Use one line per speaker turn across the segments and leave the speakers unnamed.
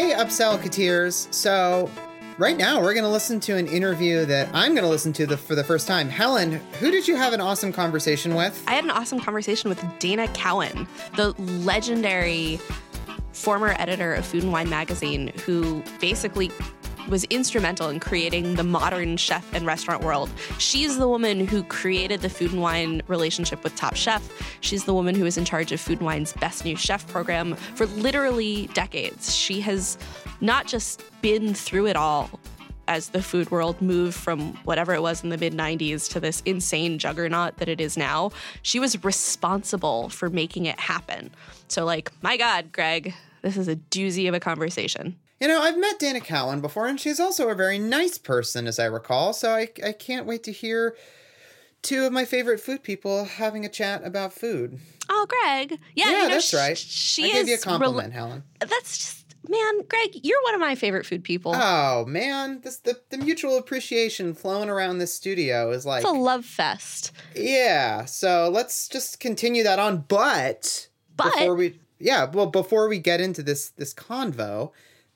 Hey, Upsell So, right now we're going to listen to an interview that I'm going to listen to the, for the first time. Helen, who did you have an awesome conversation with?
I had an awesome conversation with Dana Cowin, the legendary former editor of Food and Wine magazine, who basically was instrumental in creating the modern chef and restaurant world. She's the woman who created the food and wine relationship with Top Chef. She's the woman who is in charge of Food and Wine's Best New Chef program for literally decades. She has not just been through it all as the food world moved from whatever it was in the mid 90s to this insane juggernaut that it is now, she was responsible for making it happen. So, like, my God, Greg, this is a doozy of a conversation.
You know, I've met Dana Cowin before, and she's also a very nice person, as I recall. So I, I can't wait to hear two of my favorite food people having a chat about food.
Oh, Greg. Yeah,
yeah
you know,
that's right.
She
I
is
gave you a compliment, Helen.
That's just, man, Greg, you're one of my favorite food people.
Oh man, this the, the mutual appreciation flowing around this studio is like
it's a love fest.
Yeah. So let's just continue that on, but
but
before we yeah, well, before we get into this this convo,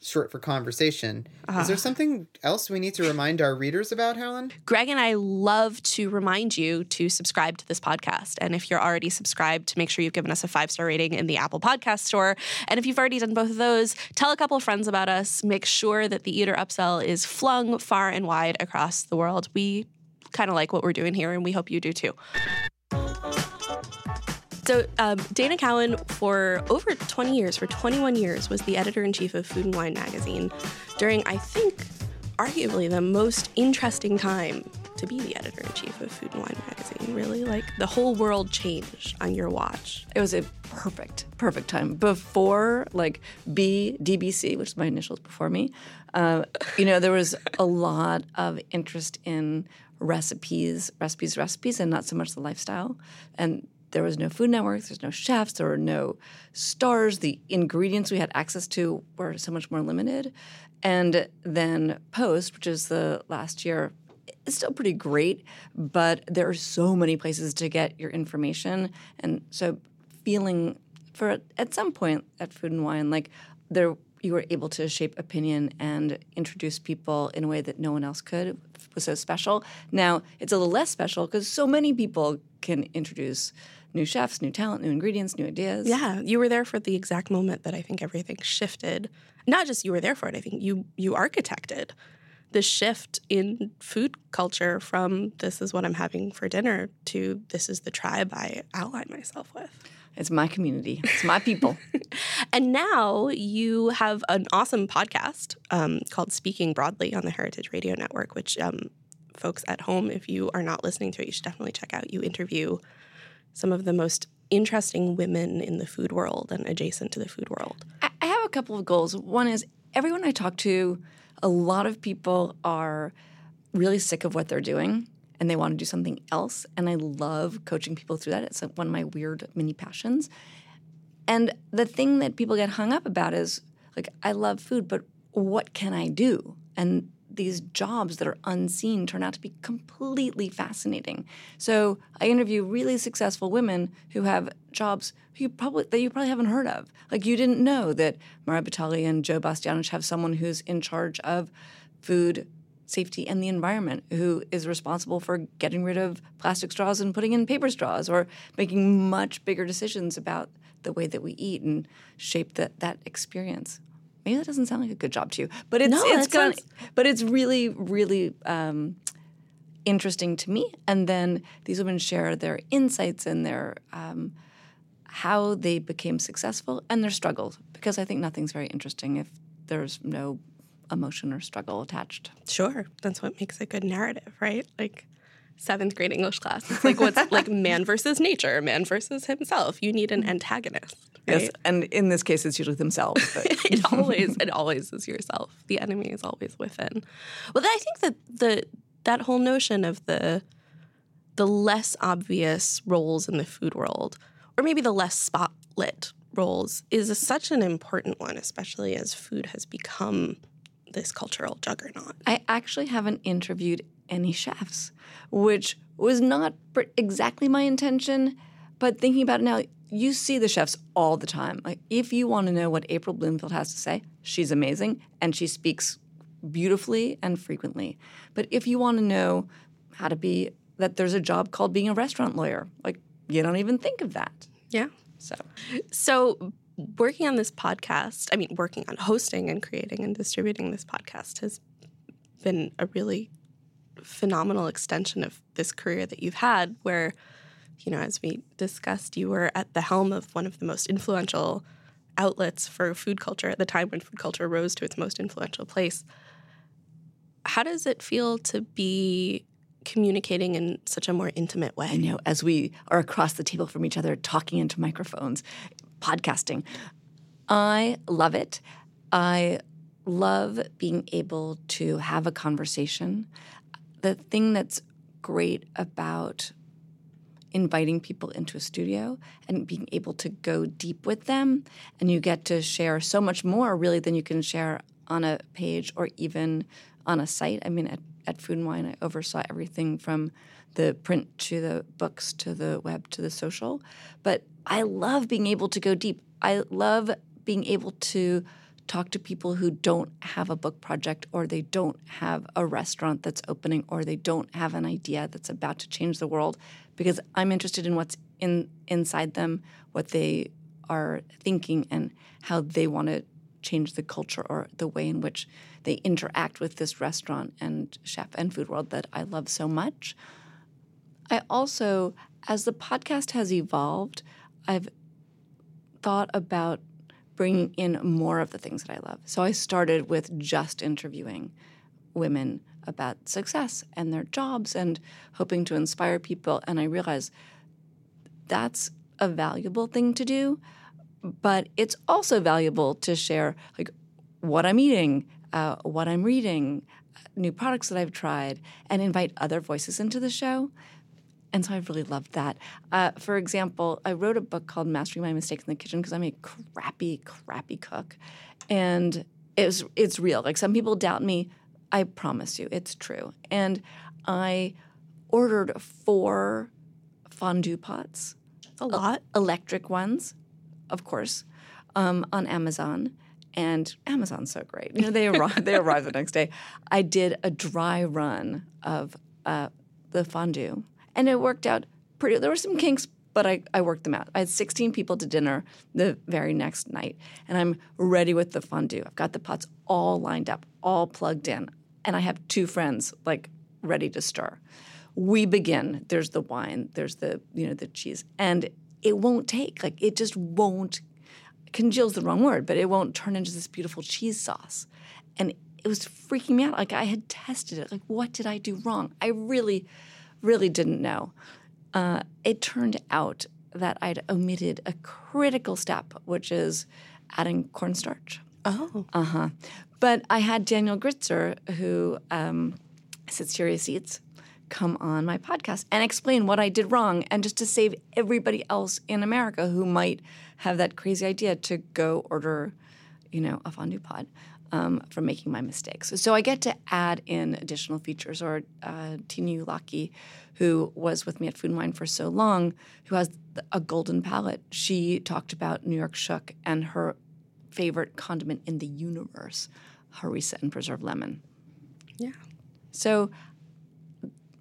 short for conversation. Uh, Is there ah. something else we need to remind our readers about, Helen?
Greg and I love to remind you to subscribe to this podcast. And if you're already subscribed, to make sure you've given us a five star rating in the Apple Podcast Store. And if you've already done both of those, tell a couple of friends about us. Make sure that the Eater Upsell is flung far and wide across the world. We kind of like what we're doing here, and we hope you do too. So, um, Dana Cowin, for over 20 years, for 21 years, was the editor in chief of Food and Wine magazine during, I think, arguably the most interesting time to be the editor in chief of Food and Wine magazine. Really, like the whole world changed on your watch.
It was a perfect, perfect time before like B DBC, which is my initials before me. Uh, you know, there was a lot of interest in recipes, recipes, recipes, and not so much the lifestyle. And there was no Food Network, there's no chefs, there were no stars. The ingredients we had access to were so much more limited. And then Post, which is the last year, is still pretty great, but there are so many places to get your information. And so feeling for at some point at Food and Wine, like there you were able to shape opinion and introduce people in a way that no one else could it was so special. Now it's a little less special because so many people can introduce new chefs, new talent, new ingredients, new ideas.
Yeah, you were there for the exact moment that I think everything shifted. Not just you were there for it, I think you you architected the shift in food culture from this is what I'm having for dinner to this is the tribe I ally myself with.
It's my community. It's my people.
and now you have an awesome podcast um, called Speaking Broadly on the Heritage Radio Network, which um, folks at home, if you are not listening to it, you should definitely check out. You interview some of the most interesting women in the food world and adjacent to the food world?
I have a couple of goals. One is everyone I talk to, a lot of people are really sick of what they're doing and they want to do something else. And I love coaching people through that. It's one of my weird mini passions. And the thing that people get hung up about is like, I love food, but what can I do? And these jobs that are unseen turn out to be completely fascinating. So I interview really successful women who have jobs who you probably that you probably haven't heard of. Like you didn't know that Mario Batali and Joe Bastianich have someone who's in charge of food safety and the environment who is responsible for getting rid of plastic straws and putting in paper straws or making much bigger decisions about the way that we eat and shape that that experience maybe that doesn't sound like a good job to you, but it's
no,
it's
sounds...
but it's really really um, interesting to me. And then these women share their insights and their um, how they became successful and their struggles because I think nothing's very interesting if there's no emotion or struggle attached.
Sure, that's what makes a good narrative, right? Like seventh grade English class. It's like what's like man versus nature, man versus himself. You need an antagonist. Right?
Yes, and in this case, it's usually themselves.
it always, it always is yourself. The enemy is always within. Well, I think that the that whole notion of the the less obvious roles in the food world, or maybe the less spotlit roles, is a, such an important one, especially as food has become this cultural juggernaut.
I actually haven't interviewed any chefs, which was not exactly my intention. But thinking about it now, you see the chefs all the time. Like if you want to know what April Bloomfield has to say, she's amazing and she speaks beautifully and frequently. But if you want to know how to be that there's a job called being a restaurant lawyer, like you don't even think of that.
Yeah.
So
So, working on this podcast, I mean, working on hosting and creating and distributing this podcast has been a really phenomenal extension of this career that you've had, where, you know, as we discussed, you were at the helm of one of the most influential outlets for food culture at the time when food culture rose to its most influential place. How does it feel to be communicating in such a more intimate way?
I know as we are across the table from each other talking into microphones, podcasting. I love it. I love being able to have a conversation. The thing that's great about inviting people into a studio and being able to go deep with them and you get to share so much more really than you can share on a page or even on a site. I mean at, at Food and Wine I oversaw everything from the print to the books to the web to the social. But I love being able to go deep. I love being able to talk to people who don't have a book project or they don't have a restaurant that's opening or they don't have an idea that's about to change the world because I'm interested in what's in inside them, what they are thinking and how they want to change the culture or the way in which they interact with this restaurant and chef and food world that I love so much. I also, as the podcast has evolved, I've thought about bringing in more of the things that I love. So I started with just interviewing women about success and their jobs and hoping to inspire people. And I realized that's a valuable thing to do, but it's also valuable to share like what I'm eating, uh, what I'm reading, new products that I've tried, and invite other voices into the show. And so I've really loved that. Uh, for example, I wrote a book called Mastering My Mistakes in the Kitchen because I'm a crappy, crappy cook. And it's, it's real. Like some people doubt me. I promise you, it's true. And I ordered four fondue pots,
a lot.
electric ones, of course, um, on Amazon. And Amazon's so great. You know, they arrive, they arrive the next day. I did a dry run of uh, the fondue and it worked out pretty. There were some kinks, but I, I worked them out. I had 16 people to dinner the very next night, and I'm ready with the fondue. I've got the pots all lined up, all plugged in, and I have two friends like ready to stir. We begin. There's the wine. There's the you know the cheese, and it won't take like it just won't. Congeal's the wrong word, but it won't turn into this beautiful cheese sauce, and it was freaking me out. Like I had tested it. Like what did I do wrong? I really really didn't know. Uh, it turned out that I'd omitted a critical step, which is adding cornstarch.
Oh.
Uh huh. But I had Daniel Gritzer, who um, sits Serious Eats, come on my podcast and explain what I did wrong, and just to save everybody else in America who might have that crazy idea to go order, you know, a fondue pod um, from making my mistakes. So I get to add in additional features. Or uh, Tina Ujlaki, who was with me at Food and Wine for so long, who has a golden palate. She talked about New York Shuk and her favorite condiment in the universe, harissa and preserved lemon.
Yeah.
So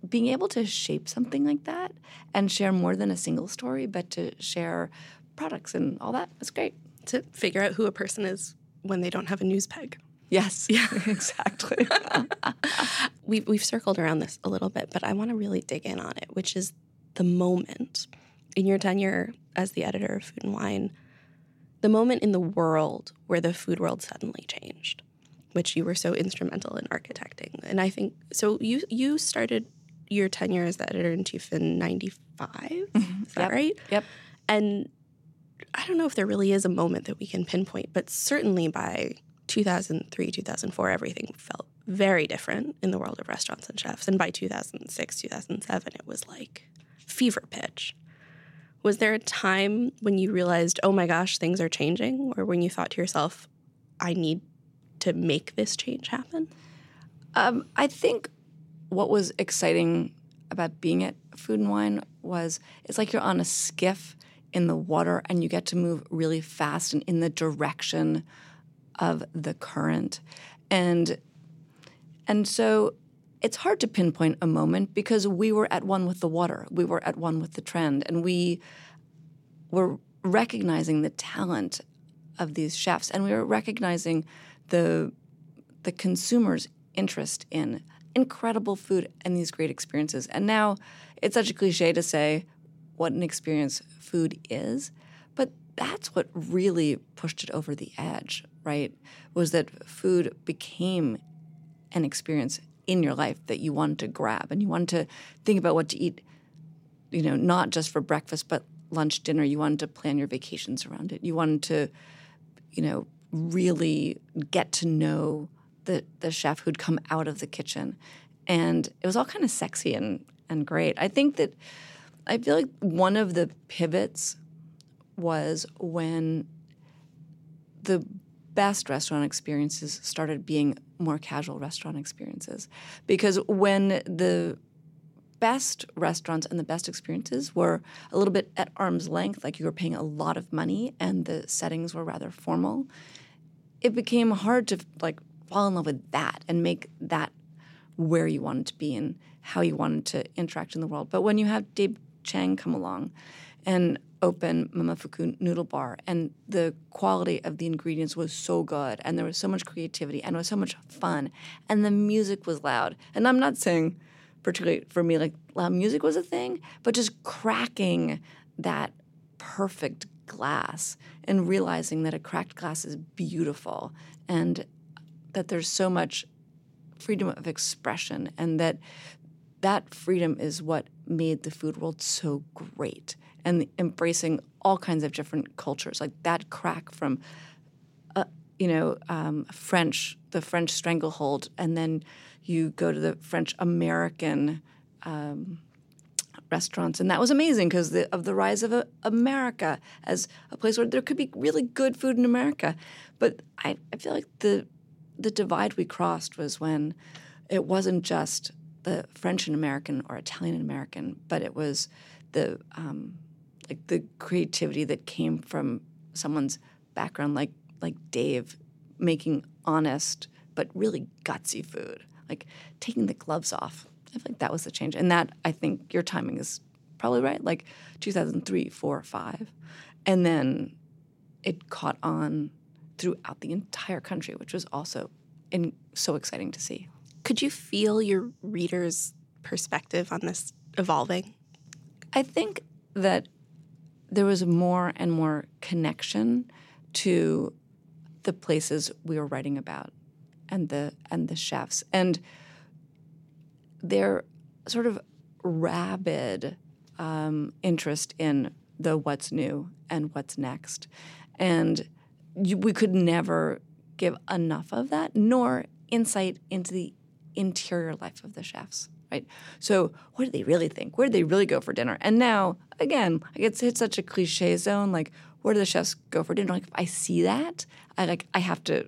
being able to shape something like that and share more than a single story, but to share products and all that, that is great.
To figure out who a person is when they don't have a news peg.
Yes, yeah, exactly.
we've, we've circled around this a little bit, but I want to really dig in on it, which is the moment in your tenure as the editor of Food and Wine, the moment in the world where the food world suddenly changed, which you were so instrumental in architecting. And I think so. You you started your tenure as the editor in chief in '95. Mm-hmm. Is that
yep.
right?
Yep.
And I don't know if there really is a moment that we can pinpoint, but certainly by 2003, 2004, everything felt very different in the world of restaurants and chefs. And by 2006, 2007, it was like fever pitch. Was there a time when you realized, oh my gosh, things are changing? Or when you thought to yourself, I need to make this change happen?
Um, I think what was exciting about being at Food and Wine was it's like you're on a skiff in the water and you get to move really fast and in the direction of the current. And and so it's hard to pinpoint a moment because we were at one with the water. We were at one with the trend and we were recognizing the talent of these chefs and we were recognizing the the consumer's interest in incredible food and these great experiences. And now it's such a cliche to say what an experience food is, but that's what really pushed it over the edge, right? Was that food became an experience in your life that you wanted to grab and you wanted to think about what to eat, you know, not just for breakfast, but lunch, dinner. You wanted to plan your vacations around it. You wanted to, you know, really get to know the, the chef who'd come out of the kitchen. And it was all kind of sexy and, and great. I think that I feel like one of the pivots was when the best restaurant experiences started being more casual restaurant experiences. Because when the best restaurants and the best experiences were a little bit at arm's length, like you were paying a lot of money and the settings were rather formal, it became hard to like fall in love with that and make that where you wanted to be and how you wanted to interact in the world. But when you have Dave Chang come along and open Momofuku Noodle Bar, and the quality of the ingredients was so good, and there was so much creativity, and it was so much fun, and the music was loud. And I'm not saying, particularly for me, like loud music was a thing, but just cracking that perfect glass and realizing that a cracked glass is beautiful and that there's so much freedom of expression and that that freedom is what made the food world so great and embracing all kinds of different cultures. Like that crack from uh, you know um, french the french stranglehold and then you go to the french american um, restaurants. And that was amazing because of the rise of uh, america as a place where there could be really good food in america. But I, I feel like the the divide we crossed was when it wasn't just the French and American or Italian and American, but it was the um, like the creativity that came from someone's background, like like Dave, making honest but really gutsy food, like taking the gloves off. I feel like that was the change, and that I think your timing is probably right, like 2003, four, five, and then it caught on throughout the entire country, which was also in, so exciting to see.
Could you feel your readers' perspective on this evolving?
I think that there was more and more connection to the places we were writing about and the and the chefs and their sort of rabid um, interest in the what's new and what's next and you, we could never give enough of that nor insight into the interior life of the chefs right? So what do they really think? Where do they really go for dinner? And now, again, like it's hit such a cliche zone. Like, where do the chefs go for dinner? Like, if I see that, I like I have to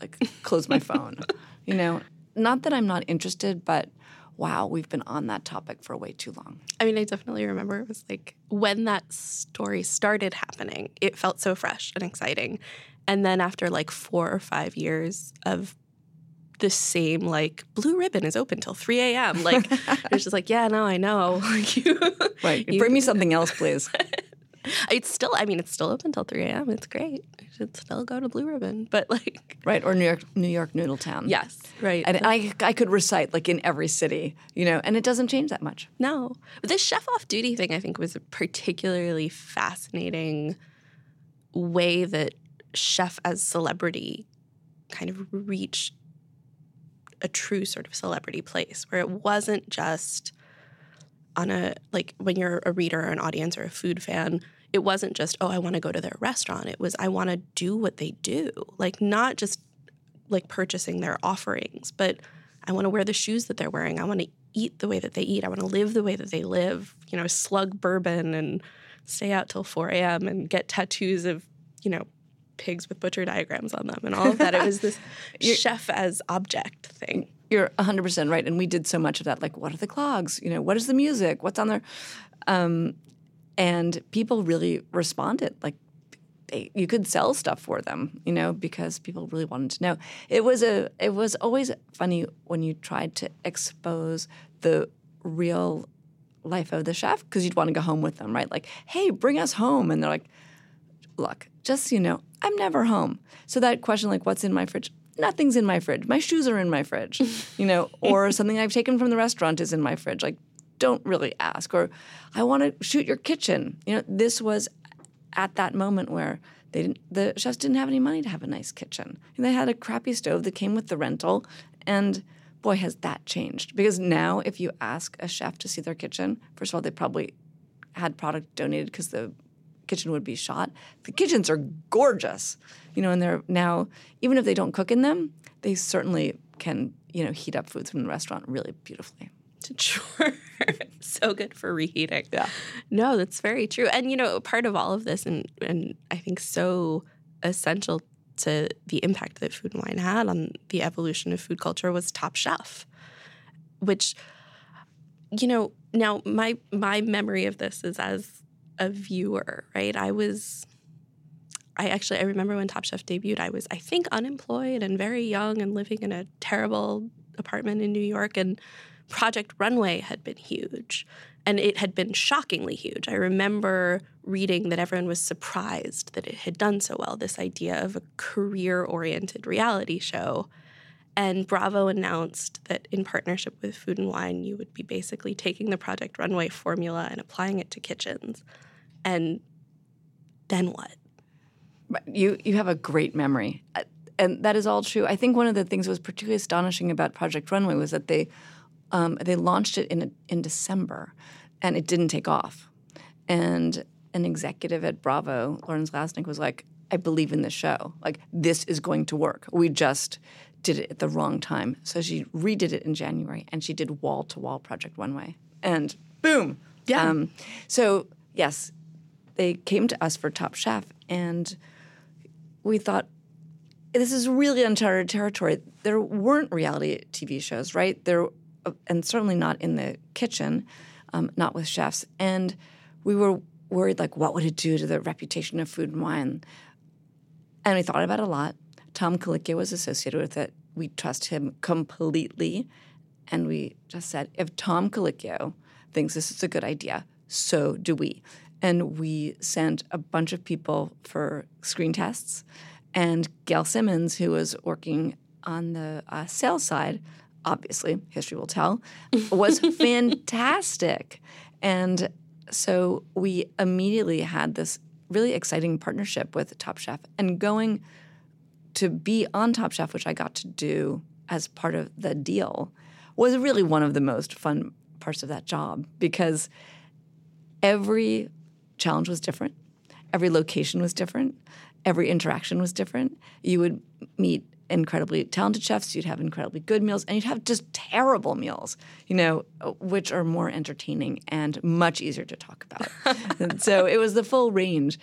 like close my phone. You know, not that I'm not interested, but wow, we've been on that topic for way too long.
I mean, I definitely remember it was like when that story started happening, it felt so fresh and exciting. And then after like four or five years of the same like blue ribbon is open till 3 a.m. Like it's just like, yeah, no, I know.
right. You, Bring me something else, please.
it's still I mean, it's still open till 3 a.m. It's great. You should still go to Blue Ribbon. But like
Right, or New York New York Noodle Town.
Yes. Right.
And I I could recite like in every city, you know, and it doesn't change that much.
No. But this chef off duty thing I think was a particularly fascinating way that chef as celebrity kind of reached a true sort of celebrity place where it wasn't just on a like when you're a reader or an audience or a food fan it wasn't just oh i want to go to their restaurant. It was i want to do what they do. Like not just like purchasing their offerings but i want to wear the shoes that they're wearing. I want to eat the way that they eat. I want to live the way that they live you know slug bourbon and stay out till 4 a.m and get tattoos of you know pigs with butcher diagrams on them and all of that. it was this chef as object thing.
You're 100% right. And we did so much of that. Like, what are the clogs? You know, what is the music? What's on there? Um, and people really responded. Like they, you could sell stuff for them, you know, because people really wanted to know. It was a it was always funny when you tried to expose the real life of the chef because you'd want to go home with them, right? Like, hey, bring us home, and they're like, look, just so you know, I'm never home. So that question, like, what's in my fridge? Nothing's in my fridge. My shoes are in my fridge, you know, or something I've taken from the restaurant is in my fridge. Like, don't really ask. Or I want to shoot your kitchen. You know, this was at that moment where they didn't, the chefs didn't have any money to have a nice kitchen. And they had a crappy stove that came with the rental. And boy, has that changed. Because now, if you ask a chef to see their kitchen, first of all, they probably had product donated because the kitchen would be shot. The kitchens are gorgeous, you know, and they're now, even if they don't cook in them, they certainly can, you know, heat up foods from the restaurant really beautifully.
Sure. so good for reheating.
Yeah.
No, that's very true. And you know, part of all of this and and I think so essential to the impact that food and wine had on the evolution of food culture was Top Chef. Which you know, now my my memory of this is as a viewer, right? I was I actually I remember when Top Chef debuted, I was I think unemployed and very young and living in a terrible apartment in New York and Project Runway had been huge and it had been shockingly huge. I remember reading that everyone was surprised that it had done so well, this idea of a career oriented reality show. And Bravo announced that in partnership with Food and Wine, you would be basically taking the Project Runway formula and applying it to kitchens. And then what?
You you have a great memory, and that is all true. I think one of the things that was particularly astonishing about Project Runway was that they um, they launched it in in December, and it didn't take off. And an executive at Bravo, Lauren Zalaznick, was like, "I believe in this show. Like this is going to work. We just." Did it at the wrong time. So she redid it in January and she did wall to wall Project Runway. And boom.
Yeah.
Um, so, yes, they came to us for Top Chef and we thought, this is really uncharted territory. There weren't reality TV shows, right? There, and certainly not in the kitchen, um, not with chefs. And we were worried, like, what would it do to the reputation of food and wine? And we thought about it a lot. Tom Colicchio was associated with it. We trust him completely. And we just said, if Tom Colicchio thinks this is a good idea, so do we. And we sent a bunch of people for screen tests. And Gail Simmons, who was working on the uh, sales side, obviously, history will tell, was fantastic. And so we immediately had this really exciting partnership with Top Chef and going to be on Top Chef, which I got to do as part of the deal, was really one of the most fun parts of that job because every challenge was different, every location was different, every interaction was different. You would meet incredibly talented chefs, you'd have incredibly good meals, and you'd have just terrible meals, you know, which are more entertaining and much easier to talk about. so it was the full range.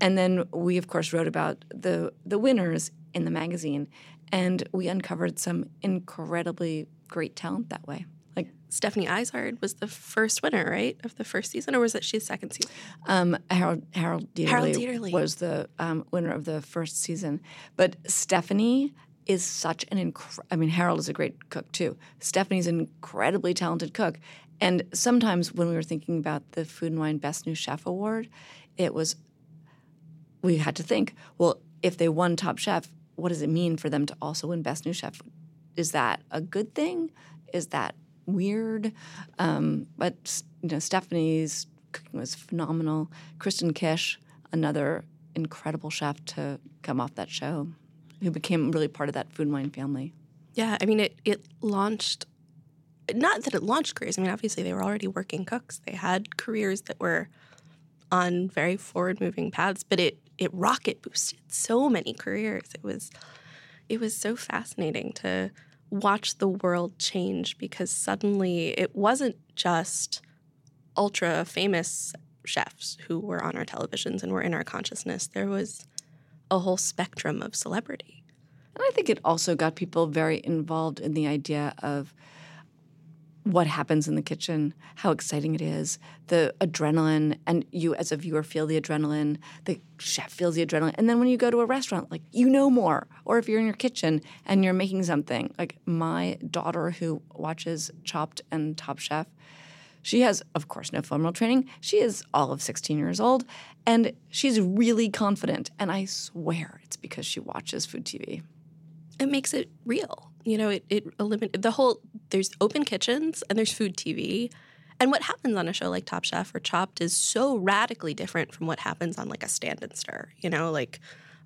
And then we, of course, wrote about the the winners in the magazine, and we uncovered some incredibly great talent that way.
Like Stephanie Izard was the first winner, right, of the first season, or was it she's second season?
Um, Harold Harold Dieterle,
Harold Dieterle.
was the um, winner of the first season, but Stephanie is such an incredible. I mean, Harold is a great cook too. Stephanie's an incredibly talented cook, and sometimes when we were thinking about the Food and Wine Best New Chef Award, it was we had to think, well, if they won Top Chef, what does it mean for them to also win Best New Chef? Is that a good thing? Is that weird? Um, but you know, Stephanie's cooking was phenomenal. Kristen Kish, another incredible chef to come off that show, who became really part of that food and wine family.
Yeah, I mean, it it launched. Not that it launched careers. I mean, obviously they were already working cooks. They had careers that were on very forward moving paths, but it it rocket boosted so many careers. It was it was so fascinating to watch the world change because suddenly it wasn't just ultra famous chefs who were on our televisions and were in our consciousness. There was a whole spectrum of celebrity.
And I think it also got people very involved in the idea of what happens in the kitchen, how exciting it is, the adrenaline, and you as a viewer feel the adrenaline, the chef feels the adrenaline. And then when you go to a restaurant, like you know more. Or if you're in your kitchen and you're making something, like my daughter who watches Chopped and Top Chef, she has, of course, no formal training. She is all of 16 years old, and she's really confident. And I swear it's because she watches food TV.
It makes it real. You know, it, it eliminates the whole, there's open kitchens and there's food TV. And what happens on a show like Top Chef or Chopped is so radically different from what happens on like a stand and stir. You know, like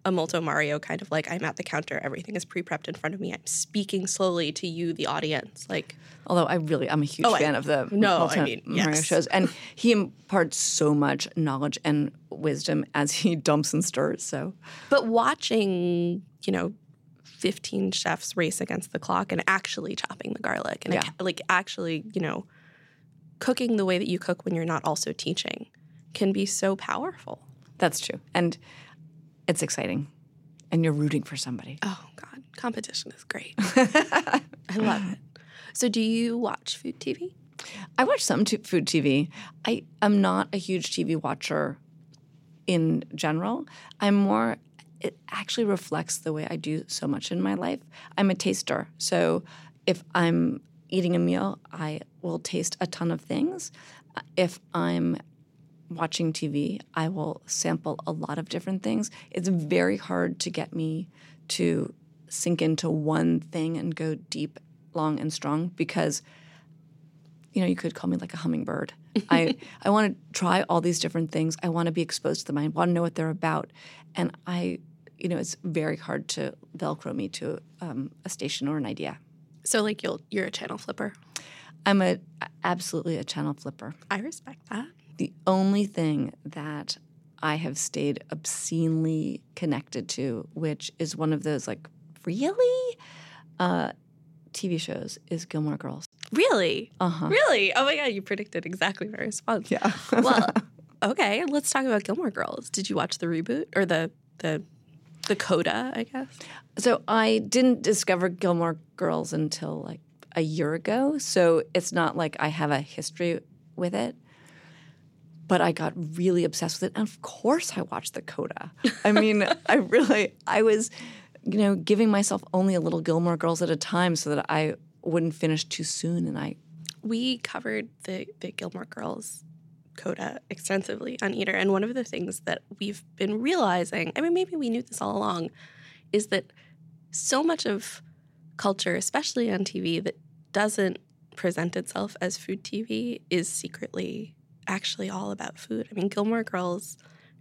a Molto Mario kind of like I'm at the counter, everything is pre prepped in front of me. I'm speaking slowly to you, the audience. Like,
Although I really, I'm a huge
Oh, I-
fan of the
no,
Multi-
I mean,
Mario
yes.
shows, and he imparts so much knowledge and wisdom as he dumps and stirs. So
but watching, you know, 15 chefs race against the clock and actually chopping the garlic and
Yeah.
like actually, you know, cooking the way that you cook when you're not also teaching can be so powerful.
that's true, and it's exciting, and you're rooting for somebody.
Oh God, competition is great. I love it. So, do you watch food TV?
I watch some t- food TV. I am not a huge TV watcher in general. I'm more, it actually reflects the way I do so much in my life. I'm a taster. So if I'm eating a meal, I will taste a ton of things. Uh, if I'm watching TV, I will sample a lot of different things. It's very hard to get me to sink into one thing and go deep, long, and strong because you know, you could call me like a hummingbird. I I want to try all these different things. I want to be exposed to them. I want to know what they're about, and I, you know, it's very hard to velcro me to um, a station or an idea.
So, like, you'll you're a channel flipper.
I'm a absolutely a channel flipper.
I respect that.
The only thing that I have stayed obscenely connected to, which is one of those like really uh, TV shows, is Gilmore Girls.
Really?
Uh huh.
Really? Oh my God, you predicted exactly my response.
Yeah.
well, okay, let's talk about Gilmore Girls. Did you watch the reboot or the the the coda? I guess.
So I didn't discover Gilmore Girls until like a year ago. So it's not like I have a history with it. But I got really obsessed with it. And of course I watched the Coda. I mean, I really I was, you know, giving myself only a little Gilmore Girls at a time so that I wouldn't finish too soon and I
We covered the the Gilmore Girls coda extensively on Eater, and one of the things that we've been realizing, I mean, maybe we knew this all along, is that so much of culture, especially on TV, that doesn't present itself as food TV is secretly actually all about food. I mean, Gilmore Girls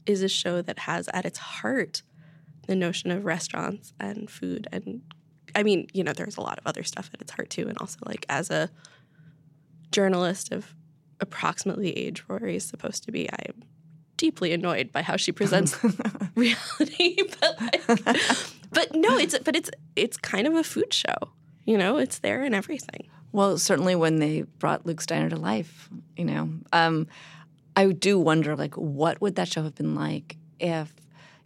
is a show that has at its heart the notion of restaurants and food. And I mean, you know, there's a lot of other stuff at its heart too. And also like as a journalist of approximately age Rory is supposed to be, I am deeply annoyed by how she presents reality. But like, but no, it's but it's it's kind of a food show. You know, it's there in everything.
Well, certainly when they brought Luke's Diner to life, you know, um, I do wonder, like, what would that show have been like if,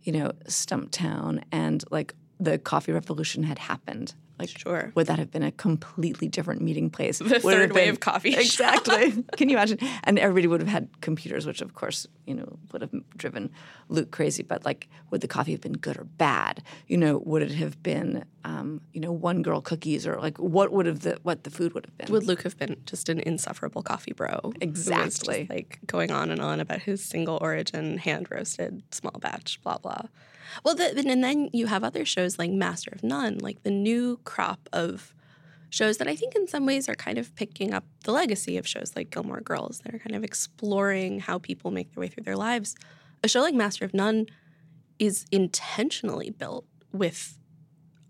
you know, Stumptown and like the coffee revolution had happened? Like,
Sure.
would that have been a completely different meeting place?
The
Would
third
been-
wave coffee.
Exactly. Can you imagine? And everybody would have had computers, which of course, you know, would have driven Luke crazy. But like, would the coffee have been good or bad? You know, would it have been, um, you know, one girl cookies or like what would have the what the food would have been?
Would Luke have been just an insufferable coffee bro?
Exactly.
just, like going on and on about his single origin, hand roasted, small batch, blah blah. Well, the, and then you have other shows like Master of None, like the new crop of shows that I think in some ways are kind of picking up the legacy of shows like Gilmore Girls that are kind of exploring how people make their way through their lives. A show like Master of None is intentionally built with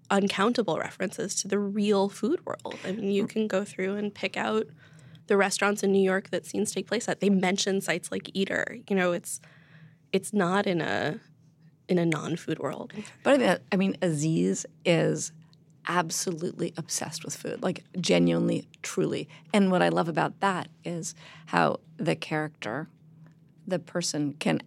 uncountable references to the real food world. I mean, you mm. can go through and pick out the restaurants in New York that scenes take place at. They mention sites like Eater. You know, it's it's not in a in a non-food world.
But I mean, I mean, Aziz is absolutely obsessed with food, like genuinely, truly. And what I love about that is how the character, the person, can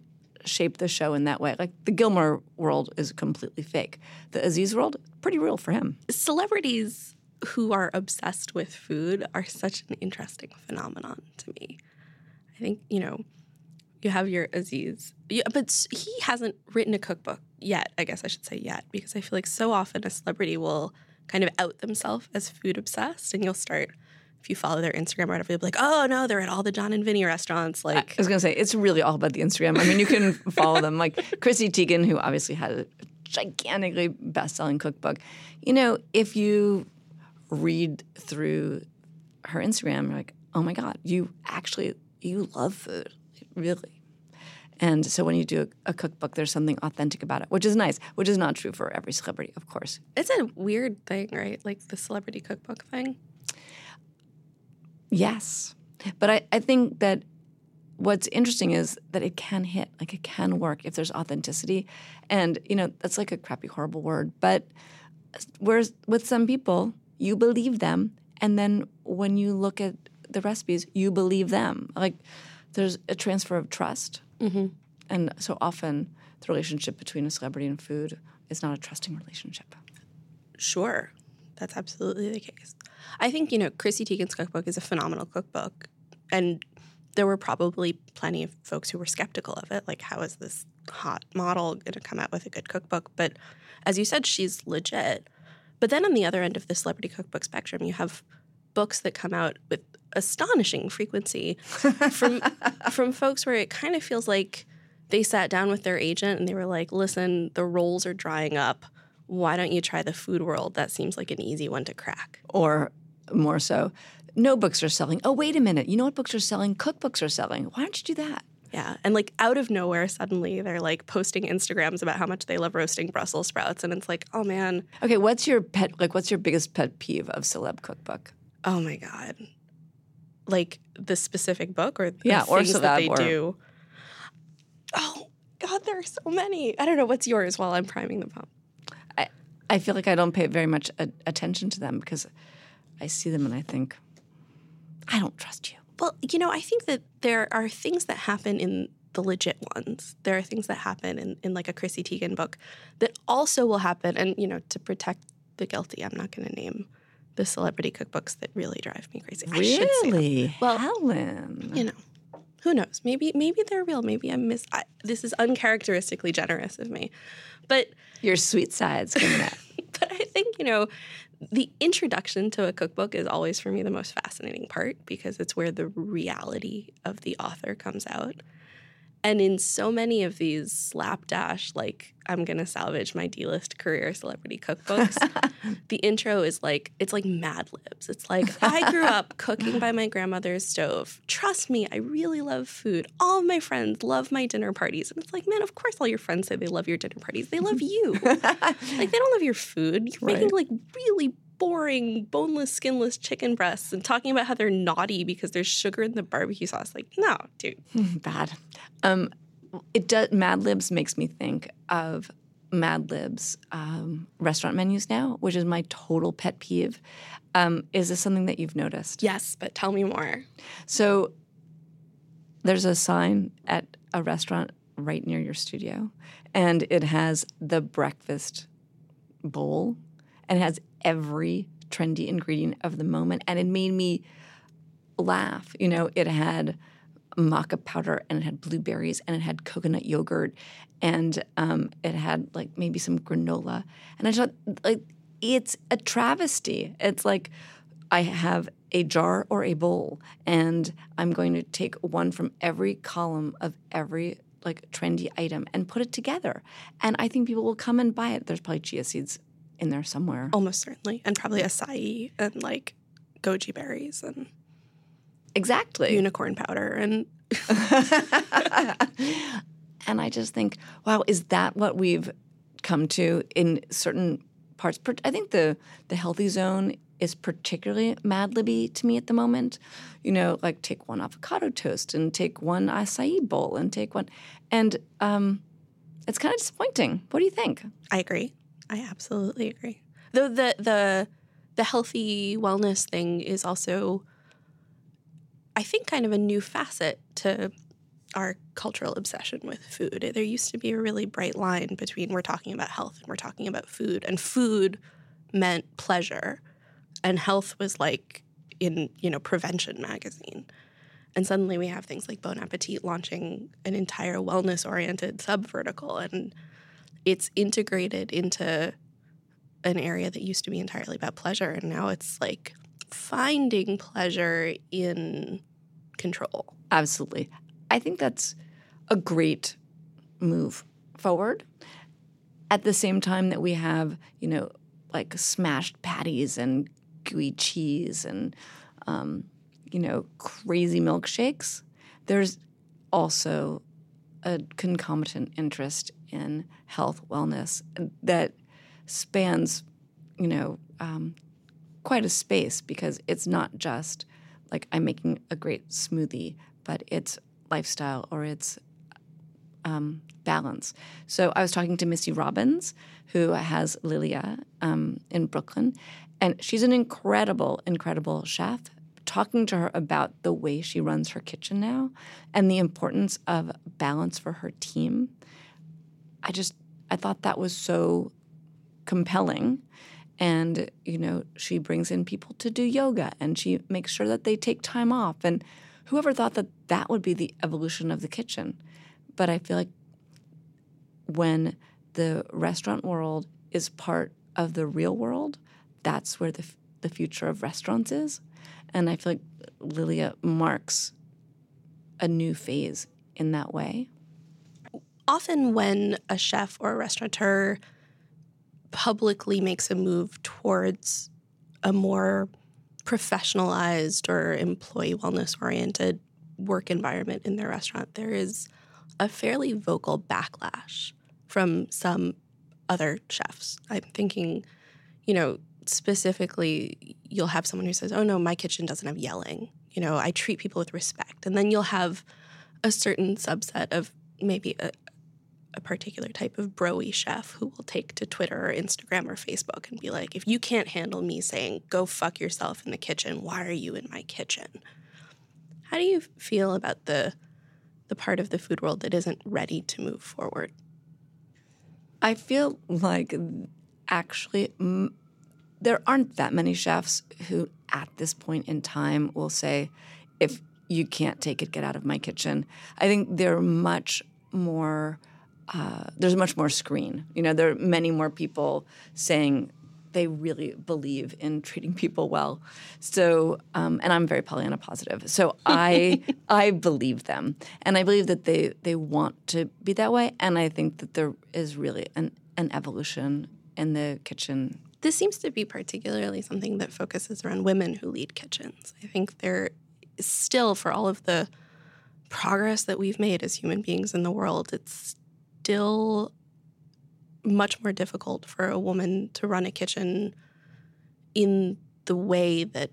shape the show in that way. Like the Gilmore world is completely fake. The Aziz world, pretty real for him.
Celebrities who are obsessed with food are such an interesting phenomenon to me. I think, you know, you have your Aziz, yeah, but he hasn't written a cookbook yet. I guess I should say yet, because I feel like so often a celebrity will kind of out themselves as food obsessed, and you'll start if you follow their Instagram or whatever, you'll be like, oh no, they're at all the Jon and Vinny restaurants. Like I
was gonna say it's really all about the Instagram. I mean, you can follow them like Chrissy Teigen, who obviously had a gigantically best-selling cookbook. You know, if you read through her Instagram, you're like, oh my god, you actually you love food, really. And so when you do a, a cookbook, there's something authentic about it, which is nice. Which is not true for every celebrity, of course.
it's a weird thing, right? Like the celebrity cookbook thing.
Yes. But I, I think that what's interesting is that it can hit, like it can work if there's authenticity. And, you know, that's like a crappy, horrible word. But whereas with some people, you believe them. And then when you look at the recipes, you believe them. Like there's a transfer of trust. Mm-hmm. And so often the relationship between a celebrity and food is not a trusting relationship.
Sure, that's absolutely the case. I think, you know, Chrissy Teigen's cookbook is a phenomenal cookbook. And there were probably plenty of folks who were skeptical of it. Like, how is this hot model going to come out with a good cookbook? But as you said, she's legit. But then on the other end of the celebrity cookbook spectrum, you have books that come out with astonishing frequency from from folks where it kind of feels like they sat down with their agent and they were like, "Listen, the roles are drying up. Why don't you try the food world? That seems like an easy one to crack."
or more so, no books are selling. Oh, wait a minute. You know what books are selling? Cookbooks are selling. Why don't you do that?
Yeah, and like out of nowhere, suddenly they're like posting Instagrams about how much they love roasting Brussels sprouts, and it's like, oh man,
Okay, what's your pet like what's your biggest pet peeve of celeb cookbook?
Oh my god, like the specific book or the
Yeah, or
things that they
or-
do. Oh God, there are so many. I don't know what's yours while I'm priming the pump.
I I feel like I don't pay very much a- attention to them because I see them and I think I don't trust you.
Well, you know, I think that there are things that happen in the legit ones. There are things that happen in, in like a Chrissy Teigen book that also will happen. And, you know, to protect the guilty, I'm not going to name the celebrity cookbooks that really drive me crazy. I should say them.
Really?
Well,
Helen.
You know, who knows? Maybe maybe they're real. Maybe I'm mis. I, this is uncharacteristically generous of me, but
Your sweet side's coming out.
but I think, you know, the introduction to a cookbook is always for me the most fascinating part because it's where the reality of the author comes out. And in so many of these slapdash, like, I'm going to salvage my D list career celebrity cookbooks, the intro is like, it's like Mad Libs. It's like, I grew up cooking by my grandmother's stove. Trust me, I really love food. All of my friends love my dinner parties. And it's like, man, of course, all your friends say they love your dinner parties. They love you. like, they don't love your food. You're making like really boring, boneless, skinless chicken breasts and talking about how they're naughty because there's sugar in the barbecue sauce. Like, no, dude.
Bad. Um, it does. Mad Libs makes me think of Mad Libs um, restaurant menus now, which is my total pet peeve. Um, is this something that you've noticed?
Yes, but tell me more.
So there's a sign at a restaurant right near your studio, and it has the breakfast bowl, and it has every trendy ingredient of the moment, and it made me laugh. You know, it had maca powder, and it had blueberries, and it had coconut yogurt, and um, it had like maybe some granola, and I thought like it's a travesty. It's like I have a jar or a bowl, and I'm going to take one from every column of every like trendy item and put it together. And I think people will come and buy it. There's probably chia seeds in there somewhere.
Almost certainly. And probably acai and like goji berries and
exactly.
unicorn powder. And
and I just think, wow, is that what we've come to in certain parts? I think the the healthy zone is particularly mad libby to me at the moment. You know, like take one avocado toast and take one acai bowl and take one, and um, it's kind of disappointing. What do you think?
I agree. I absolutely agree. Though the the the healthy wellness thing is also I think kind of a new facet to our cultural obsession with food. There used to be a really bright line between we're talking about health and we're talking about food and food meant pleasure. and health was like in you know prevention magazine and suddenly we have things like bon appetit launching an entire wellness oriented sub vertical and it's integrated into an area that used to be entirely about pleasure and now it's like finding pleasure in control
Absolutely. I think that's a great move forward. At the same time that we have, you know, like smashed patties and gooey cheese and, um, you know, crazy milkshakes, there's also a concomitant interest in health, wellness that spans, you know, um, quite a space because it's not just like I'm making a great smoothie, but it's lifestyle or it's um, balance. So I was talking to Missy Robbins, who has Lilia um, in Brooklyn, and she's an incredible, incredible chef. Talking to her about the way she runs her kitchen now and the importance of balance for her team, I just I thought that was so compelling. And you know, she brings in people to do yoga, and she makes sure that they take time off. And whoever thought that that would be the evolution of the kitchen? But I feel like when the restaurant world is part of the real world, that's where the, f- the future of restaurants is. And I feel like Lilia marks a new phase in that way.
Often when a chef or a restaurateur publicly makes a move towards a more professionalized or employee wellness oriented work environment in their restaurant, there is a fairly vocal backlash from some other chefs. I'm thinking, you know, specifically, you'll have someone who says, Oh, no, my kitchen doesn't have yelling. You know, I treat people with respect. And then you'll have a certain subset of maybe a, a particular type of broy chef who will take to Twitter or Instagram or Facebook and be like, if you can't handle me saying, go fuck yourself in the kitchen, why are you in my kitchen? How do you feel about the the part of the food world that isn't ready to move forward?
I feel like actually m- there aren't that many chefs who, at this point in time, will say, if you can't take it, get out of my kitchen. I think they're much more, uh, there's much more screen. You know, there are many more people saying, they really believe in treating people well. So, um, and I'm very Pollyanna positive. So I I believe them, and I believe that they they want to be that way. And I think that there is really an an evolution in the kitchen.
This seems to be particularly something that focuses around women who lead kitchens. I think there is still, for all of the progress that we've made as human beings in the world, it's still much more difficult for a woman to run a kitchen in the way that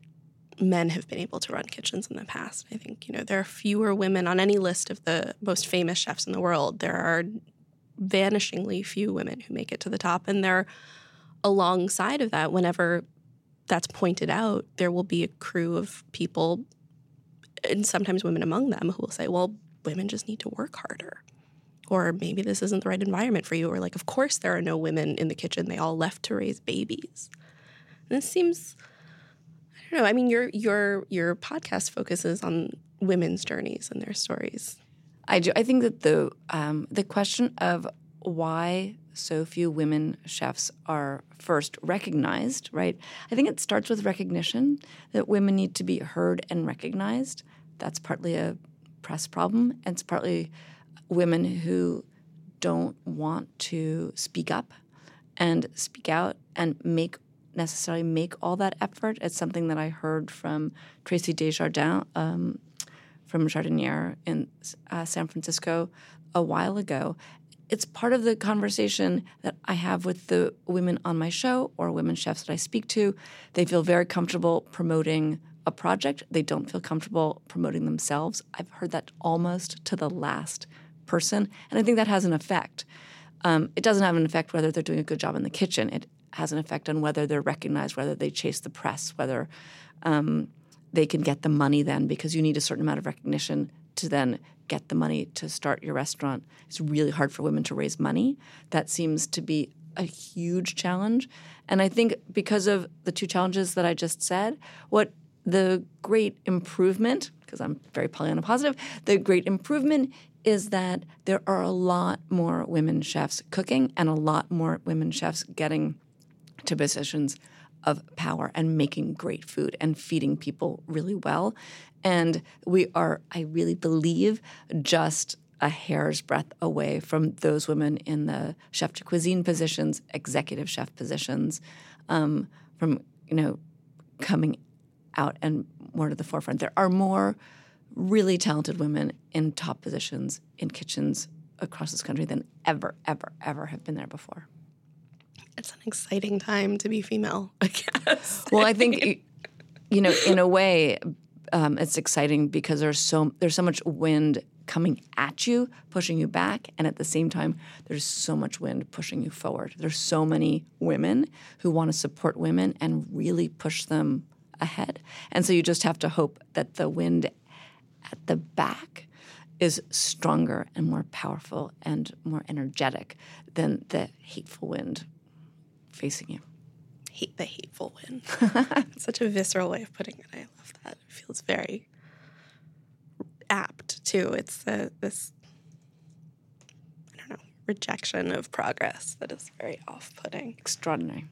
men have been able to run kitchens in the past. I think, you know, there are fewer women on any list of the most famous chefs in the world. There are vanishingly few women who make it to the top. And there, alongside of that, whenever that's pointed out, there will be a crew of people, and sometimes women among them, who will say, well, women just need to work harder or maybe this isn't the right environment for you or like of course there are no women in the kitchen they all left to raise babies and this seems i don't know i mean your your your podcast focuses on women's journeys and their stories
I do. I think that the um, the question of why so few women chefs are first recognized, right? I think it starts with recognition that women need to be heard and recognized. That's partly a press problem, and it's partly women who don't want to speak up and speak out and make necessarily make all that effort. It's something that I heard from Traci Des Jardins um, from Jardiniere in uh, San Francisco a while ago. It's part of the conversation that I have with the women on my show or women chefs that I speak to. They feel very comfortable promoting a project. They don't feel comfortable promoting themselves. I've heard that almost to the last person, and I think that has an effect. Um, it doesn't have an effect whether they're doing a good job in the kitchen. It has an effect on whether they're recognized, whether they chase the press, whether um, they can get the money then because you need a certain amount of recognition to then get the money to start your restaurant. It's really hard for women to raise money. That seems to be a huge challenge. And I think because of the two challenges that I just said, what the great improvement, because I'm very Pollyanna positive, the great improvement is that there are a lot more women chefs cooking and a lot more women chefs getting to positions of power and making great food and feeding people really well. And we are, I really believe, just a hair's breadth away from those women in the chef de cuisine positions, executive chef positions, um, from you know coming out and more to the forefront. There are more really talented women in top positions in kitchens across this country than ever, ever, ever have been there before.
It's an exciting time to be female, I guess.
Well, I think you know, in a way, um, it's exciting because there's so there's so much wind coming at you, pushing you back, and at the same time, there's so much wind pushing you forward. There's so many women who want to support women and really push them ahead, and so you just have to hope that the wind at the back is stronger and more powerful and more energetic than the hateful wind facing you.
Hate the hateful wind. Such a visceral way of putting it. I love that. It feels very apt too. It's the this I don't know rejection of progress that is very off-putting.
Extraordinary.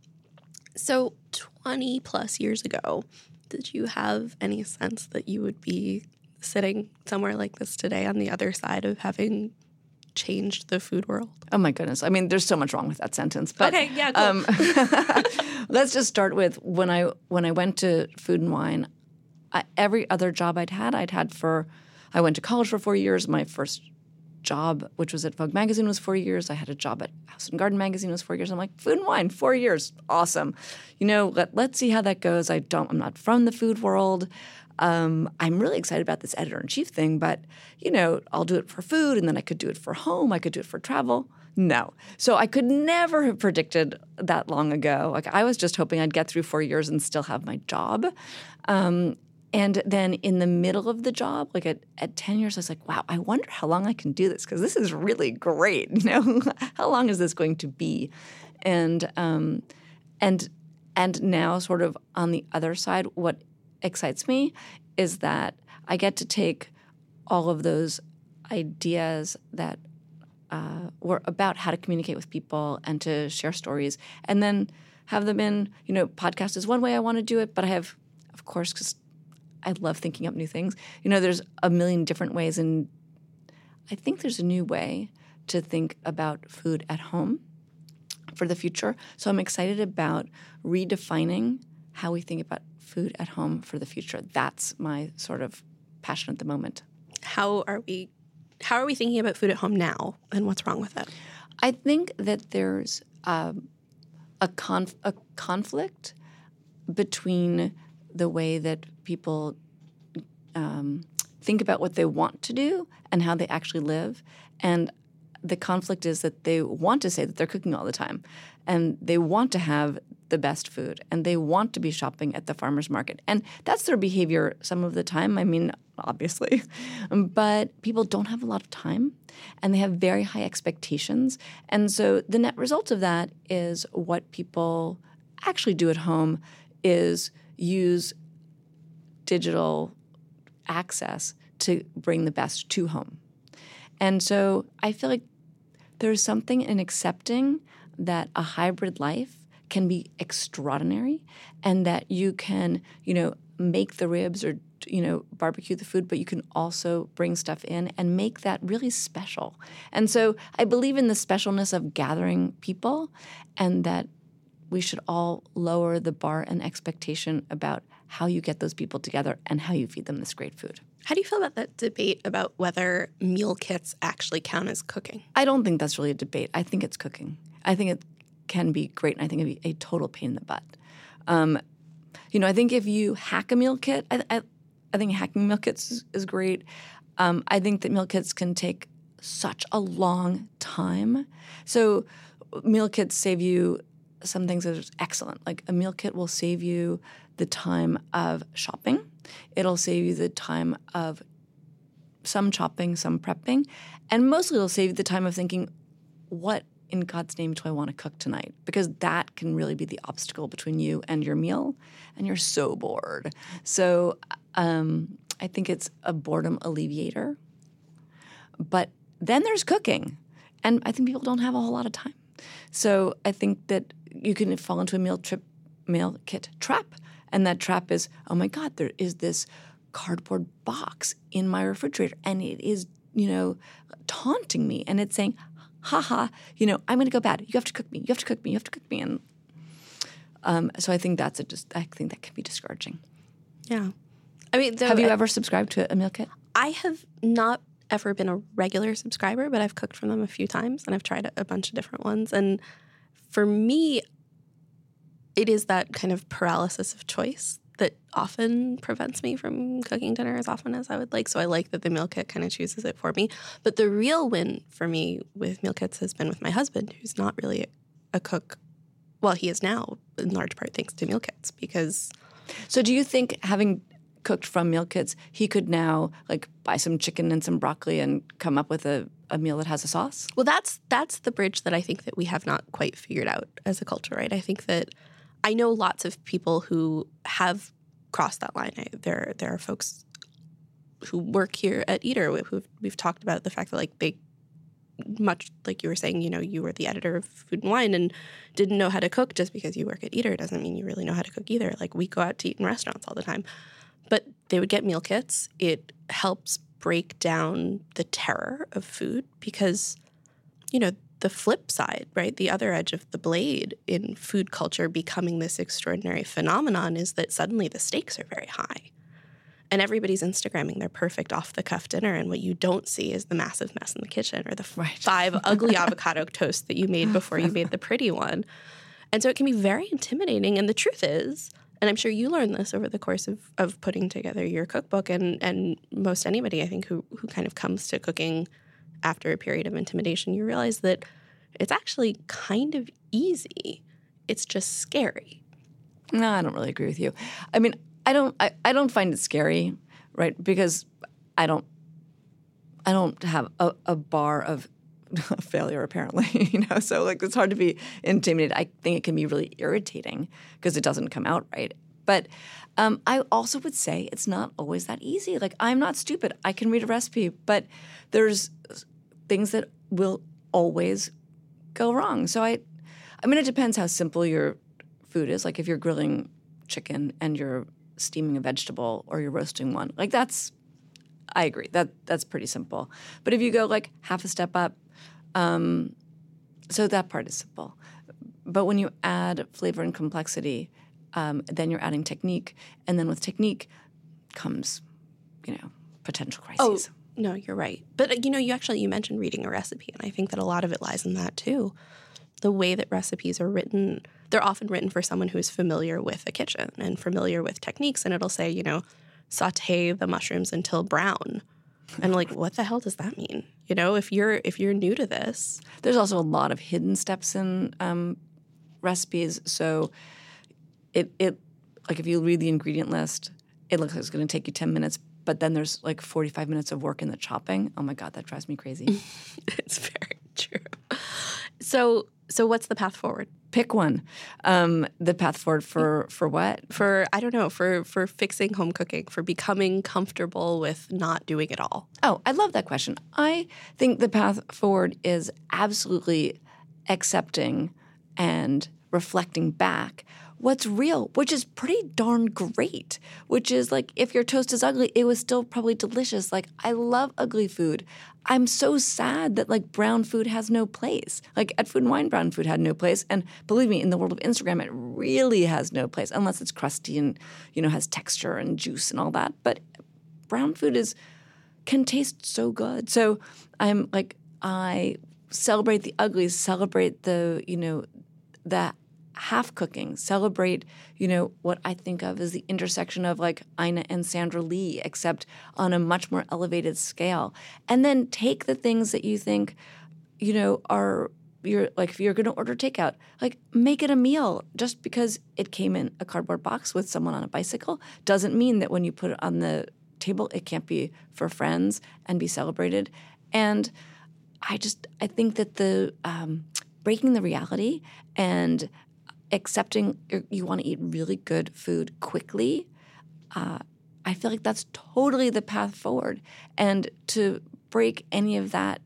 So, 20 plus years ago, did you have any sense that you would be sitting somewhere like this today on the other side of having changed the food world?
Oh my goodness. I mean, there's so much wrong with that sentence. But
Okay, yeah, cool.
um, let's just start with when I when I went to Food and Wine. I, every other job I'd had, I'd had for. I went to college for four years. My first job, which was at Vogue magazine, was four years. I had a job at House and Garden magazine was four years. I'm like, Food and Wine, four years, awesome. You know, let, let's see how that goes. I don't. I'm not from the food world. Um, I'm really excited about this editor in chief thing, but you know, I'll do it for food, and then I could do it for home. I could do it for travel. No, so I could never have predicted that long ago. Like I was just hoping I'd get through four years and still have my job. Um, and then in the middle of the job, like at, at 10 years, I was like, wow, I wonder how long I can do this because this is really great. You know, how long is this going to be? And um, and and now, sort of on the other side, what excites me is that I get to take all of those ideas that uh, were about how to communicate with people and to share stories, and then have them in. You know, podcast is one way I want to do it, but I have, of course, because I love thinking up new things. You know, there's a million different ways, and I think there's a new way to think about food at home for the future. So I'm excited about redefining how we think about food at home for the future. That's my sort of passion at the moment.
How are we how are we thinking about food at home now and what's wrong with it?
I think that there's um, a, conf- a conflict between the way that people um, think about what they want to do and how they actually live. And the conflict is that they want to say that they're cooking all the time and they want to have the best food and they want to be shopping at the farmer's market. And that's their behavior some of the time. I mean, obviously. But people don't have a lot of time and they have very high expectations. And so the net result of that is what people actually do at home is use digital access to bring the best to home. And so I feel like there's something in accepting that a hybrid life can be extraordinary and that you can, you know, make the ribs or you know, barbecue the food, but you can also bring stuff in and make that really special. And so I believe in the specialness of gathering people and that we should all lower the bar and expectation about how you get those people together and how you feed them this great food.
How do you feel about that debate about whether meal kits actually count as cooking?
I don't think that's really a debate. I think it's cooking. I think it can be great, and I think it'd be a total pain in the butt. Um, you know, I think if you hack a meal kit, I, I, I think hacking meal kits is, is great. Um, I think that meal kits can take such a long time. So, meal kits save you some things that are excellent. Like a meal kit will save you the time of shopping. It'll save you the time of some chopping, some prepping, and mostly it'll save you the time of thinking, what in God's name do I want to cook tonight? Because that can really be the obstacle between you and your meal, and you're so bored. So um, I think it's a boredom alleviator. But then there's cooking, and I think people don't have a whole lot of time. So I think that you can fall into a meal trip meal kit trap, and that trap is, oh my God, there is this cardboard box in my refrigerator, and it is you know taunting me, and it's saying, haha, you know, I'm going to go bad. You have to cook me. You have to cook me. You have to cook me. And um, so I think that's a just. I think that can be discouraging.
Yeah. I mean,
have you ever subscribed to a meal kit?
I have not ever been a regular subscriber, but I've cooked from them a few times and I've tried a bunch of different ones. And for me, it is that kind of paralysis of choice that often prevents me from cooking dinner as often as I would like. So I like that the meal kit kind of chooses it for me. But the real win for me with meal kits has been with my husband, who's not really a cook. Well, he is now in large part thanks to meal kits because.
So do you think having cooked from meal kits, he could now like buy some chicken and some broccoli and come up with a, a meal that has a sauce?
Well, that's that's the bridge that I think that we have not quite figured out as a culture, right? I think that I know lots of people who have crossed that line. I, there, there are folks who work here at Eater who we've talked about the fact that like they much like you were saying, you know, you were the editor of Food and Wine and didn't know how to cook just because you work at Eater doesn't mean you really know how to cook either. Like we go out to eat in restaurants all the time. But they would get meal kits. It helps break down the terror of food because, you know, the flip side, right? The other edge of the blade in food culture becoming this extraordinary phenomenon is that suddenly the stakes are very high. And everybody's Instagramming their perfect off the cuff dinner. And what you don't see is the massive mess in the kitchen or the right. five ugly avocado toast that you made before you made the pretty one. And so it can be very intimidating. And the truth is, and I'm sure you learned this over the course of, of putting together your cookbook and, and most anybody I think who, who kind of comes to cooking after a period of intimidation, you realize that it's actually kind of easy. It's just scary.
No, I don't really agree with you. I mean, I don't I, I don't find it scary, right? Because I don't I don't have a, a bar of failure apparently, you know. So like it's hard to be intimidated. I think it can be really irritating because it doesn't come out right. But um, I also would say it's not always that easy. Like I'm not stupid. I can read a recipe, but there's things that will always go wrong. So I, I mean, it depends how simple your food is. Like if you're grilling chicken and you're steaming a vegetable or you're roasting one, like that's, I agree that that's pretty simple. But if you go like half a step up, um, so that part is simple. But when you add flavor and complexity, um, then you're adding technique, and then with technique comes, you know, potential crises.
Oh no, you're right. But uh, you know, you actually you mentioned reading a recipe, and I think that a lot of it lies in that too. The way that recipes are written, they're often written for someone who is familiar with a kitchen and familiar with techniques, and it'll say, you know, saute the mushrooms until brown. And like, what the hell does that mean? You know, if you're if you're new to this,
there's also a lot of hidden steps in um, recipes. So it it like if you read the ingredient list, it looks like it's going to take you ten minutes, but then there's like 45 minutes of work in the chopping. Oh my god, that drives me crazy.
it's very true. So, so what's the path forward?
Pick one. Um, the path forward for for what?
For I don't know. For for fixing home cooking. For becoming comfortable with not doing it all.
Oh, I love that question. I think the path forward is absolutely accepting and reflecting back what's real, which is pretty darn great. Which is like if your toast is ugly, it was still probably delicious. Like I love ugly food. I'm so sad that like brown food has no place. Like at Food and Wine, brown food had no place. And believe me, in the world of Instagram, it really has no place unless it's crusty and you know has texture and juice and all that. But brown food is can taste so good. So I'm like I celebrate the uglies, celebrate the you know that half cooking, celebrate, you know, what I think of as the intersection of like Ina and Sandra Lee, except on a much more elevated scale. And then take the things that you think, you know, are you're like if you're going to order takeout, like make it a meal. Just because it came in a cardboard box with someone on a bicycle doesn't mean that when you put it on the table, it can't be for friends and be celebrated. And I just I think that the um, breaking the reality and accepting you- want to eat really good food quickly. Uh, I feel like that's totally the path forward. And to break any of that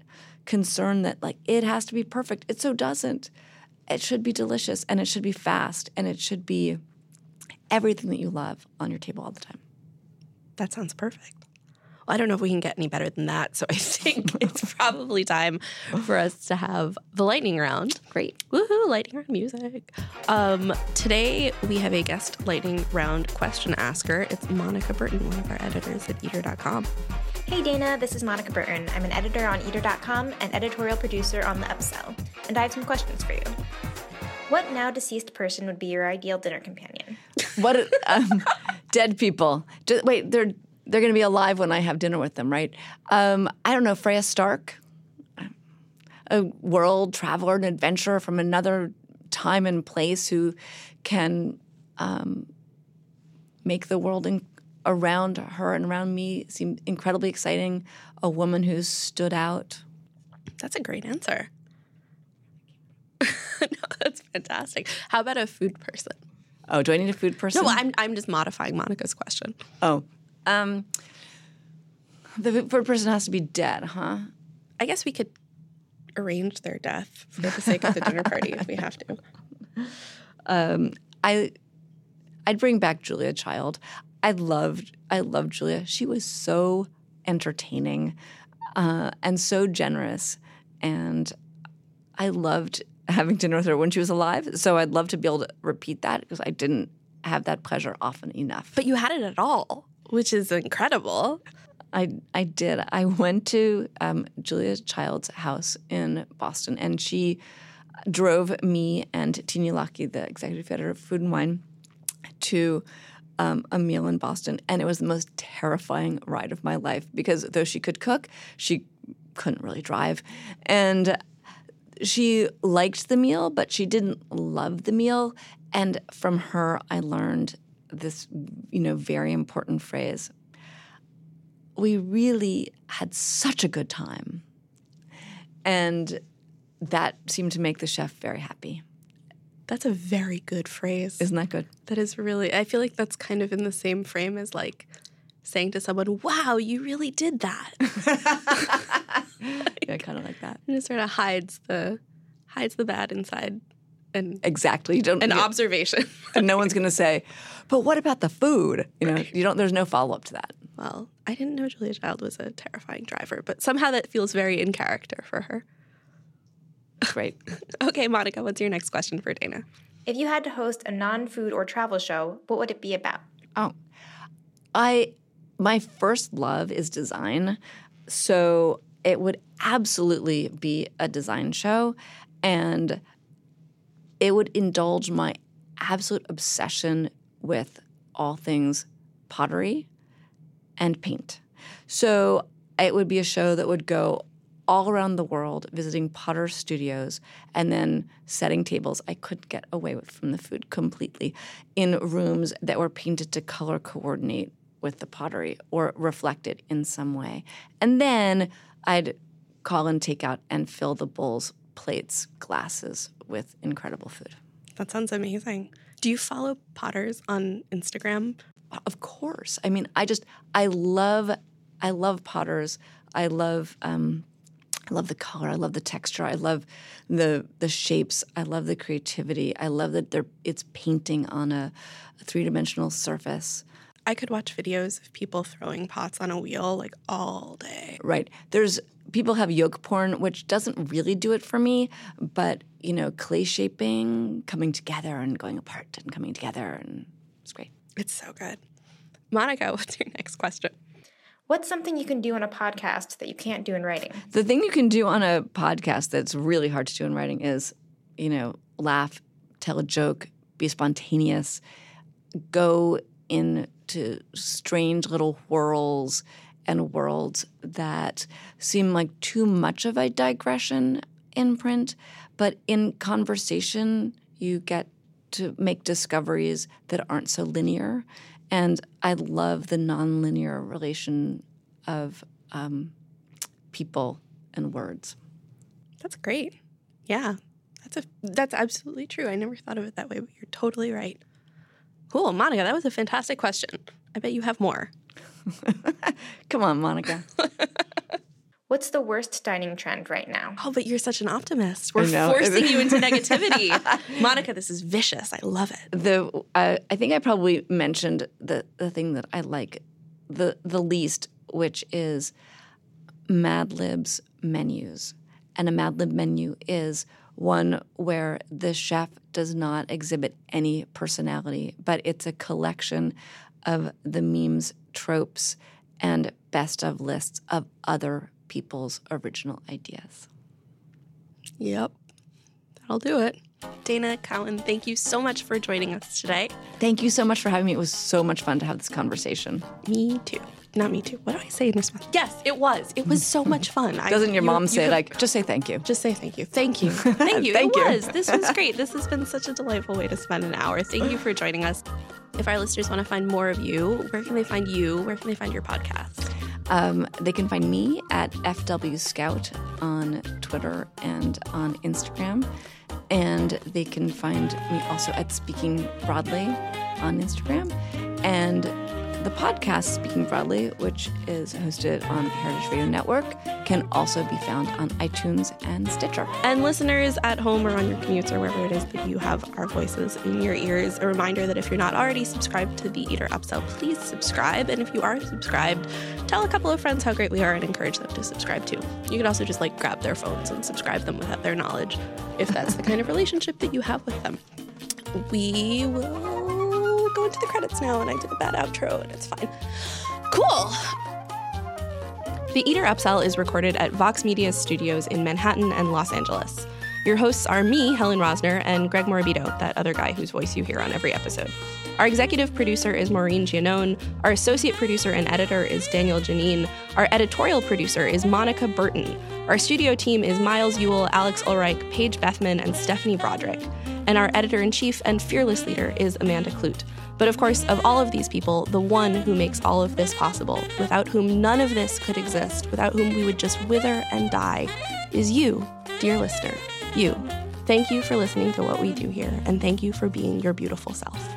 concern that like it has to be perfect, it so doesn't. It should be delicious and it should be fast and it should be everything that you love on your table all the time.
That sounds perfect. Well, I don't know if we can get any better than that. So I think it's probably time for us to have the lightning round.
Great.
Woohoo, lightning round music. Um, today we have a guest lightning round question asker. It's Monica Burton, one of our editors at eater.com.
Hey Dana, this is Monica Burton. I'm an editor on Eater.com and editorial producer on The Upsell, and I have some questions for you. What now deceased person would be your ideal dinner companion?
What um, dead people? Ju- wait, they're they're going to be alive when I have dinner with them, right? Um, I don't know. Freya Stark, a world traveler, an adventurer from another time and place who can um, make the world in, around her and around me seem incredibly exciting. A woman who's stood out.
That's a great answer. no, that's fantastic. How about a food person?
Oh, do I need a food person?
No, I'm, I'm just modifying Monica's question.
oh, um, the food person has to be dead, huh?
I guess we could arrange their death for the sake of the dinner party if we have to.
um, I I'd bring back Julia Child. I loved I loved Julia. She was so entertaining uh, and so generous, and I loved having dinner with her when she was alive. So I'd love to be able to repeat that because I didn't have that pleasure often enough.
But you had it at all, which is incredible.
I I did. I went to um, Julia Child's house in Boston, and she drove me and Tina Ujlaki, the executive editor of Food and Wine, to um, a meal in Boston, and it was the most terrifying ride of my life because though she could cook, she couldn't really drive, and she liked the meal, but she didn't love the meal. And from her, I learned this, you know, very important phrase. We really had such a good time. And that seemed to make the chef very happy.
That's a very good phrase.
Isn't that good?
That is really, I feel like that's kind of in the same frame as like saying to someone, wow, you really did that.
yeah, kind of like that.
And it sort of hides the hides the bad inside and
Exactly. You don't
an
you-
observation.
and no one's going to say, "But what about the food?" You know, you don't. There's no follow up to that.
well, I didn't know Julia Child was a terrifying driver, but somehow that feels very in character for her.
Great.
Okay, Monica, what's your next question for Dana?
If you had to host a non food or travel show, what would it be about?
Oh, I my first love is design, so it would absolutely be a design show, and it would indulge my absolute obsession with all things pottery and paint. So it would be a show that would go all around the world visiting potter studios and then setting tables I couldn't get away with from the food completely in rooms that were painted to color coordinate with the pottery or reflected in some way. And then I'd call and take out and fill the bowls, plates, glasses with incredible food.
That sounds amazing. Do you follow Potters on Instagram?
Of course. I mean, I just I love I love potters. I love um I love the color. I love the texture. I love the the shapes. I love the creativity. I love that they're it's painting on a, a three dimensional surface.
I could watch videos of people throwing pots on a wheel like all day.
Right. There's people have yolk porn, which doesn't really do it for me, but you know, clay shaping, coming together and going apart and coming together and it's great.
It's so good. Monica, what's your next question?
What's something you can do on a podcast that you can't do in writing?
The thing you can do on a podcast that's really hard to do in writing is, you know, laugh, tell a joke, be spontaneous, go into strange little whirls and worlds that seem like too much of a digression in print, but in conversation, you get to make discoveries that aren't so linear. And I love the nonlinear relation of um, people and words.
That's great. Yeah. That's a that's absolutely true. I never thought of it that way, but you're totally right. Cool, Monica. That was a fantastic question. I bet you have more.
Come on, Monica.
What's the worst dining trend right now?
Oh, but you're such an optimist. We're forcing you into negativity. Monica, this is vicious. I love it.
the uh, I think I probably mentioned the the thing that I like the the least, which is Mad Lib's menus, and a Mad Lib menu is one where the chef does not exhibit any personality, but it's a collection of the memes, tropes, and best of lists of other people's original ideas.
Yep. That'll do it. Dana Cowin, thank you so much for joining us today.
Thank you so much for having me. It was so much fun to have this conversation.
Me too. Not me too. What do I say in response? Yes, it was. It was so much fun.
Doesn't your
you-
mom
you
say
have-
like just say thank you?
Just say thank you. Thank you. Thank you.
Thank
it
you.
was. This was great. This has been such a delightful way to spend an hour. Thank you for joining us. If our listeners want to find more of you, where can they find you? Where can they find your podcast?
Um, they can find me at FW Scout on Twitter and on Instagram. And they can find me also at Speaking Broadly on Instagram. And the podcast Speaking Broadly, which is hosted on Heritage Radio Network, can also be found on iTunes and Stitcher.
And listeners at home or on your commutes or wherever it is that you have our voices in your ears, a reminder that if you're not already subscribed to the Eater Upsell, please subscribe. And if you are subscribed, tell a couple of friends how great we are and encourage them to subscribe too. You can also just like grab their phones and subscribe them without their knowledge if that's the kind of relationship that you have with them. We will go into the credits now, and I did a bad outro, and it's fine. Cool. The Eater Upsell is recorded at Vox Media Studios in Manhattan and Los Angeles. Your hosts are me, Helen Rosner, and Greg Morabito, that other guy whose voice you hear on every episode. Our executive producer is Maureen Giannone. Our associate producer and editor is Daniel Janine. Our editorial producer is Monica Burton. Our studio team is Miles Ewell, Alex Ulreich, Paige Bethman, and Stephanie Broderick. And our editor in chief and fearless leader is Amanda Kludt. But of course, of all of these people, the one who makes all of this possible, without whom none of this could exist, without whom we would just wither and die, is you, dear listener. You. Thank you for listening to what we do here, and thank you for being your beautiful self.